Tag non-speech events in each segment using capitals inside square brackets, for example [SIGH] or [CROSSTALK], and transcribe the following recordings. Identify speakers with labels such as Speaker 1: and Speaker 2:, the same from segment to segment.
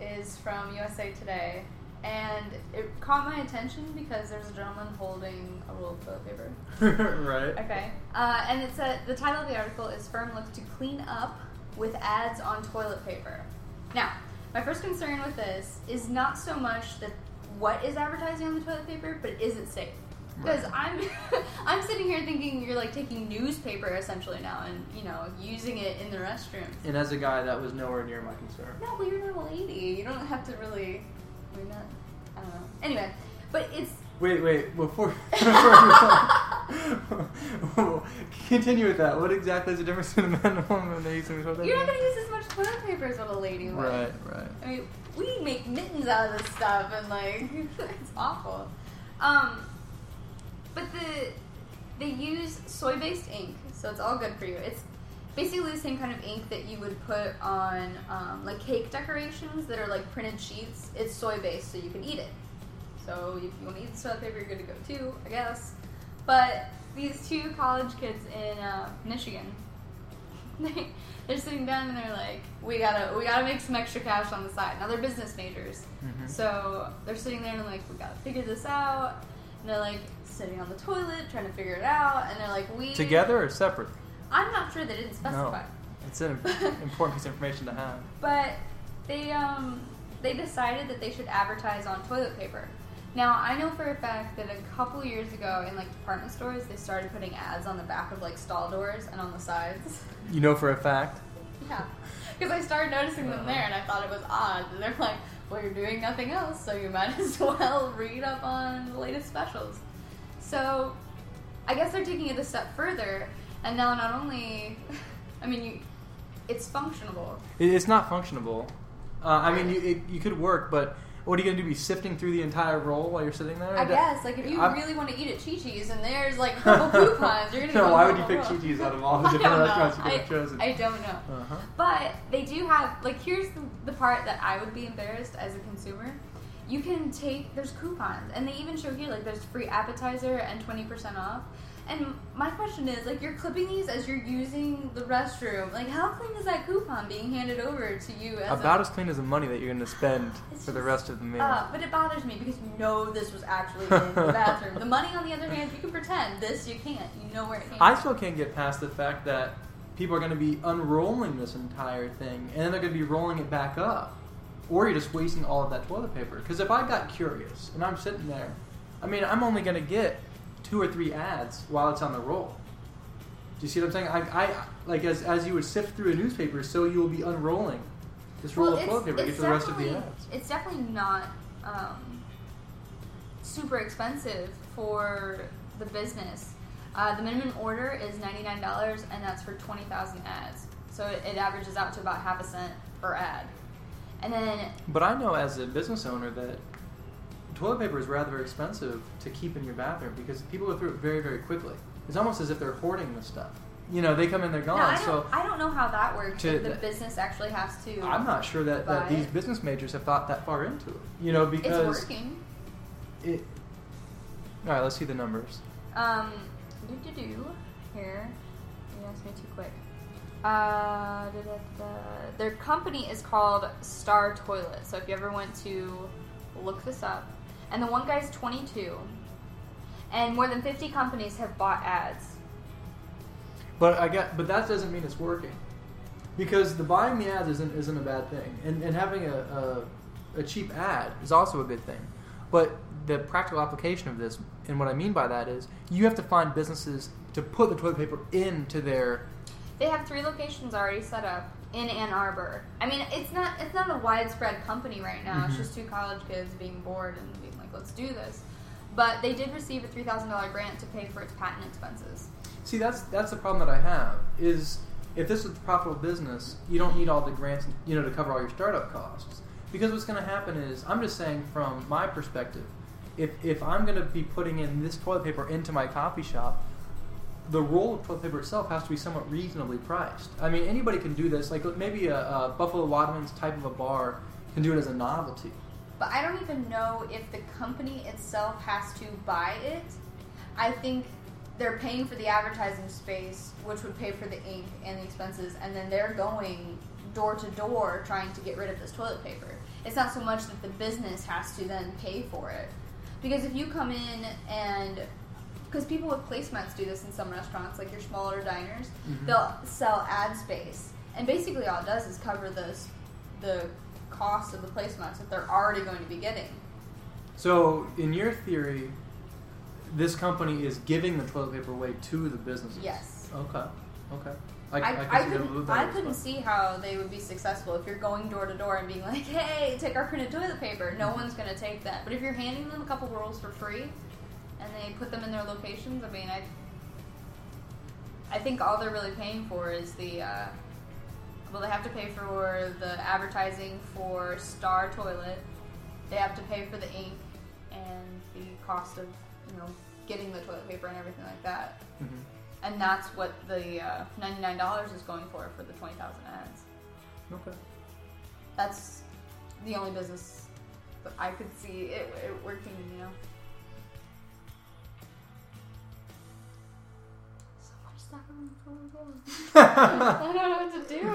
Speaker 1: is from USA Today, and it caught my attention because there's a gentleman holding a roll of toilet paper. [LAUGHS]
Speaker 2: right.
Speaker 1: Okay. Uh, and it said the title of the article is Firm Looks to Clean Up with Ads on Toilet Paper. Now, my first concern with this is not so much that what is advertising on the toilet paper, but is it safe? Because
Speaker 2: Right.
Speaker 1: I'm [LAUGHS] I'm sitting here thinking you're like taking newspaper essentially now and you know using it in the restroom.
Speaker 2: And as a guy, that was nowhere near my concern.
Speaker 1: No, but you're not a lady. You don't have to really. You're not. I don't know. Anyway, but it's
Speaker 2: Wait, wait. Before, [LAUGHS] [LAUGHS] before continue with that, what exactly is the difference between a man and a woman using toilet
Speaker 1: you're not gonna use as much toilet paper as what a lady would.
Speaker 2: Right, right.
Speaker 1: I mean, we make mittens out of this stuff, and like, it's awful. Um, they use soy-based ink, so it's all good for you. It's basically the same kind of ink that you would put on um, like cake decorations that are like printed sheets. It's soy-based, so you can eat it. So if you want to eat the toilet paper, you're good to go too, I guess. But these two college kids in uh, Michigan, [LAUGHS] they, they're sitting down and they're like, "We gotta, we gotta make some extra cash on the side." Now they're business majors,
Speaker 2: Mhm.
Speaker 1: so they're sitting there and like, "We gotta figure this out." And they're like sitting on the toilet trying to figure it out, and they're like, "We
Speaker 2: Together or separate?
Speaker 1: I'm not sure they didn't specify.
Speaker 2: No. It's an [LAUGHS] important piece of information to have.
Speaker 1: But they um they decided that they should advertise on toilet paper. Now I know for a fact that a couple years ago in like department stores they started putting ads on the back of like stall doors and on the sides.
Speaker 2: You know for a fact.
Speaker 1: yeah, because I started noticing them there and I thought it was odd. And they're like, "Well, you're doing nothing else, so you [LAUGHS] might as well read up on the latest specials." So I guess they're taking it a step further, and now not only, [LAUGHS] I mean, you, it's functional.
Speaker 2: It's not functionable. Uh, I mean, you, it, you could work, but what are you going to do? Be sifting through the entire roll while you're sitting there?
Speaker 1: I guess, like, if you
Speaker 2: I'm-
Speaker 1: really want to eat at Chi Chi's and there's like purple [LAUGHS] coupons, you're gonna
Speaker 2: No,
Speaker 1: go.
Speaker 2: why would you pick
Speaker 1: blah.
Speaker 2: Chi-Chi's out of [LAUGHS] all the
Speaker 1: I
Speaker 2: different restaurants you could have chosen?
Speaker 1: I don't know.
Speaker 2: Uh-huh.
Speaker 1: But they do have, like, here's the, the part that I would be embarrassed as a consumer. You can take, there's coupons, and they even show here, like, there's free appetizer and 20% off. And my question is, like, you're clipping these as you're using the restroom. Like, how clean is that coupon being handed over to you as
Speaker 2: About
Speaker 1: a,
Speaker 2: as clean as the money that you're going to spend for the rest of the meal.
Speaker 1: Uh, but it bothers me because you know this was actually in the [LAUGHS] bathroom. The money, on the other hand, you can pretend. This, you can't. You know where it came
Speaker 2: I still can't get past the fact that people are going to be unrolling this entire thing, and then they're going to be rolling it back up, or you're just wasting all of that toilet paper. Because if I got curious and I'm sitting there, I mean, I'm only going to get two or three ads while it's on the roll. Do you see what I'm saying? I, I like as as you would sift through a newspaper, so you will be unrolling this roll of toilet paper to get to the rest of the ads.
Speaker 1: It's definitely not um, super expensive for the business. Uh, the minimum order is ninety nine dollars, and that's for twenty thousand ads. So it, it averages out to about half a cent per ad. And then
Speaker 2: But I know as a business owner that toilet paper is rather expensive to keep in your bathroom because people go through it very, very quickly. It's almost as if they're hoarding the stuff. You know, they come in, they're gone.
Speaker 1: no, I
Speaker 2: so
Speaker 1: I don't know how that works.
Speaker 2: to
Speaker 1: the business actually has to.
Speaker 2: I'm not sure that, that these business majors have thought that far into it. You know, because It's
Speaker 1: working.
Speaker 2: it. All right, let's see the numbers.
Speaker 1: Um, do do do. Here, you asked me too quick. Uh, da, da, da. Their company is called Star Toilet. So if you ever went to look this up, and the one guy's 22, and more than 50 companies have bought ads.
Speaker 2: But I got, but that doesn't mean it's working, because the buying the ads isn't isn't a bad thing, and and having a, a a cheap ad is also a good thing. But the practical application of this, and what I mean by that is, you have to find businesses to put the toilet paper into their.
Speaker 1: They have three locations already set up in Ann Arbor. I mean, it's not it's not a widespread company right now. It's
Speaker 2: Mhm.
Speaker 1: just two college kids being bored and being let's do this. But they did receive a three thousand dollar grant to pay for its patent expenses.
Speaker 2: See, that's that's the problem that I have is if this is a profitable business, you don't need all the grants, you know, to cover all your startup costs. Because what's going to happen is, I'm just saying from my perspective, if if I'm going to be putting in this toilet paper into my coffee shop, the roll of toilet paper itself has to be somewhat reasonably priced. I mean, anybody can do this. Like maybe a, a Buffalo Wadman's type of a bar can do it as a novelty.
Speaker 1: But I don't even know if the company itself has to buy it. I think they're paying for the advertising space, which would pay for the ink and the expenses, and then they're going door to door trying to get rid of this toilet paper. It's not so much that the business has to then pay for it. Because if you come in and because people with placemats do this in some restaurants, like your smaller diners,
Speaker 2: Mhm.
Speaker 1: they'll sell ad space, and basically all it does is cover this the cost of the placemats that they're already going to be getting.
Speaker 2: So, in your theory, this company is giving the toilet paper away to the businesses.
Speaker 1: Yes.
Speaker 2: Okay. Okay.
Speaker 1: I, I,
Speaker 2: can see
Speaker 1: couldn't, I couldn't see how they would be successful if you're going door to door and being like, "Hey, take our printed toilet paper." No
Speaker 2: Mm-hmm.
Speaker 1: one's going to take that. But if you're handing them a couple rolls for free, and they put them in their locations, I mean, I, I think all they're really paying for is the, uh, well, they have to pay for the advertising for Star Toilet. They have to pay for the ink and the cost of, you know, getting the toilet paper and everything like that
Speaker 2: Mhm.
Speaker 1: and that's what the uh, ninety-nine dollars is going for for the twenty thousand ads.
Speaker 2: Okay.
Speaker 1: That's the only business that I could see it, it working. You know, [LAUGHS] I don't know what to do.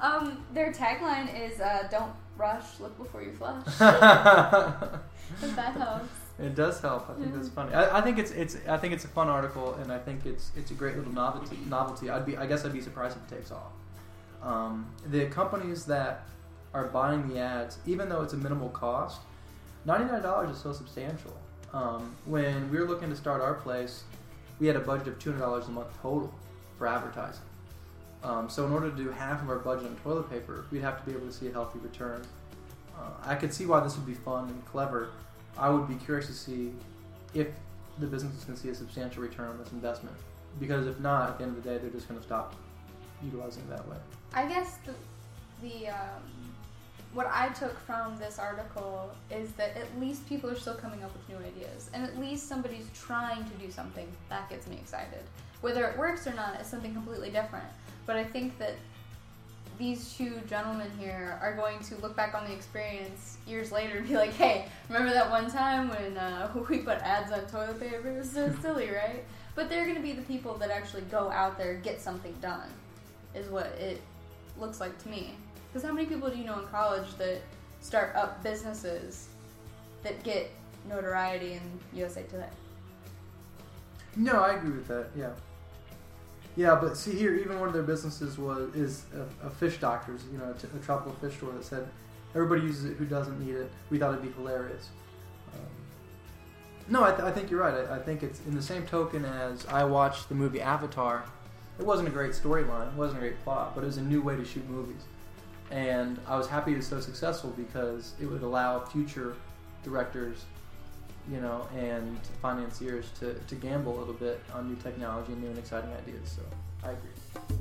Speaker 1: Um, their tagline is uh, "Don't rush, look before you flush." [LAUGHS] if that helps.
Speaker 2: It does help. I think
Speaker 1: Yeah.
Speaker 2: that's funny. I, I think it's it's I think it's a fun article, and I think it's it's a great little novelty. Novelty. I'd be I guess I'd be surprised if it takes off. Um, the companies that are buying the ads, even though it's a minimal cost, ninety nine dollars is so substantial. Um, when we were looking to start our place, we had a budget of two hundred dollars a month total for advertising. Um, so in order to do half of our budget on toilet paper, we'd have to be able to see a healthy return. Uh, I could see why this would be fun and clever. I would be curious to see if the business is going to see a substantial return on this investment. Because if not, at the end of the day, they're just going to stop utilizing it that way.
Speaker 1: I guess the the um, what I took from this article is that at least people are still coming up with new ideas, and at least somebody's trying to do something that gets me excited. Whether it works or not is something completely different. But I think that these two gentlemen here are going to look back on the experience years later and be like, "Hey, remember that one time when uh, [LAUGHS] we put ads on toilet paper? It was so [LAUGHS] silly, right?" But they're going to be the people that actually go out there get something done, is what it looks like to me. Because how many people do you know in college that start up businesses that get notoriety in USA Today?
Speaker 2: No, I agree with that. Yeah. Yeah, but see here, even one of their businesses was is a, a fish doctors. You know, a, t- a tropical fish store that said everybody uses it who doesn't need it. We thought it'd be hilarious. Um, no, I, th- I think you're right. I, I think it's in the same token as I watched the movie Avatar. It wasn't a great storyline, it wasn't a great plot, but it was a new way to shoot movies. And I was happy it was so successful because it would allow future directors you know, and financiers to, to gamble a little bit on new technology and new and exciting ideas. So I agree.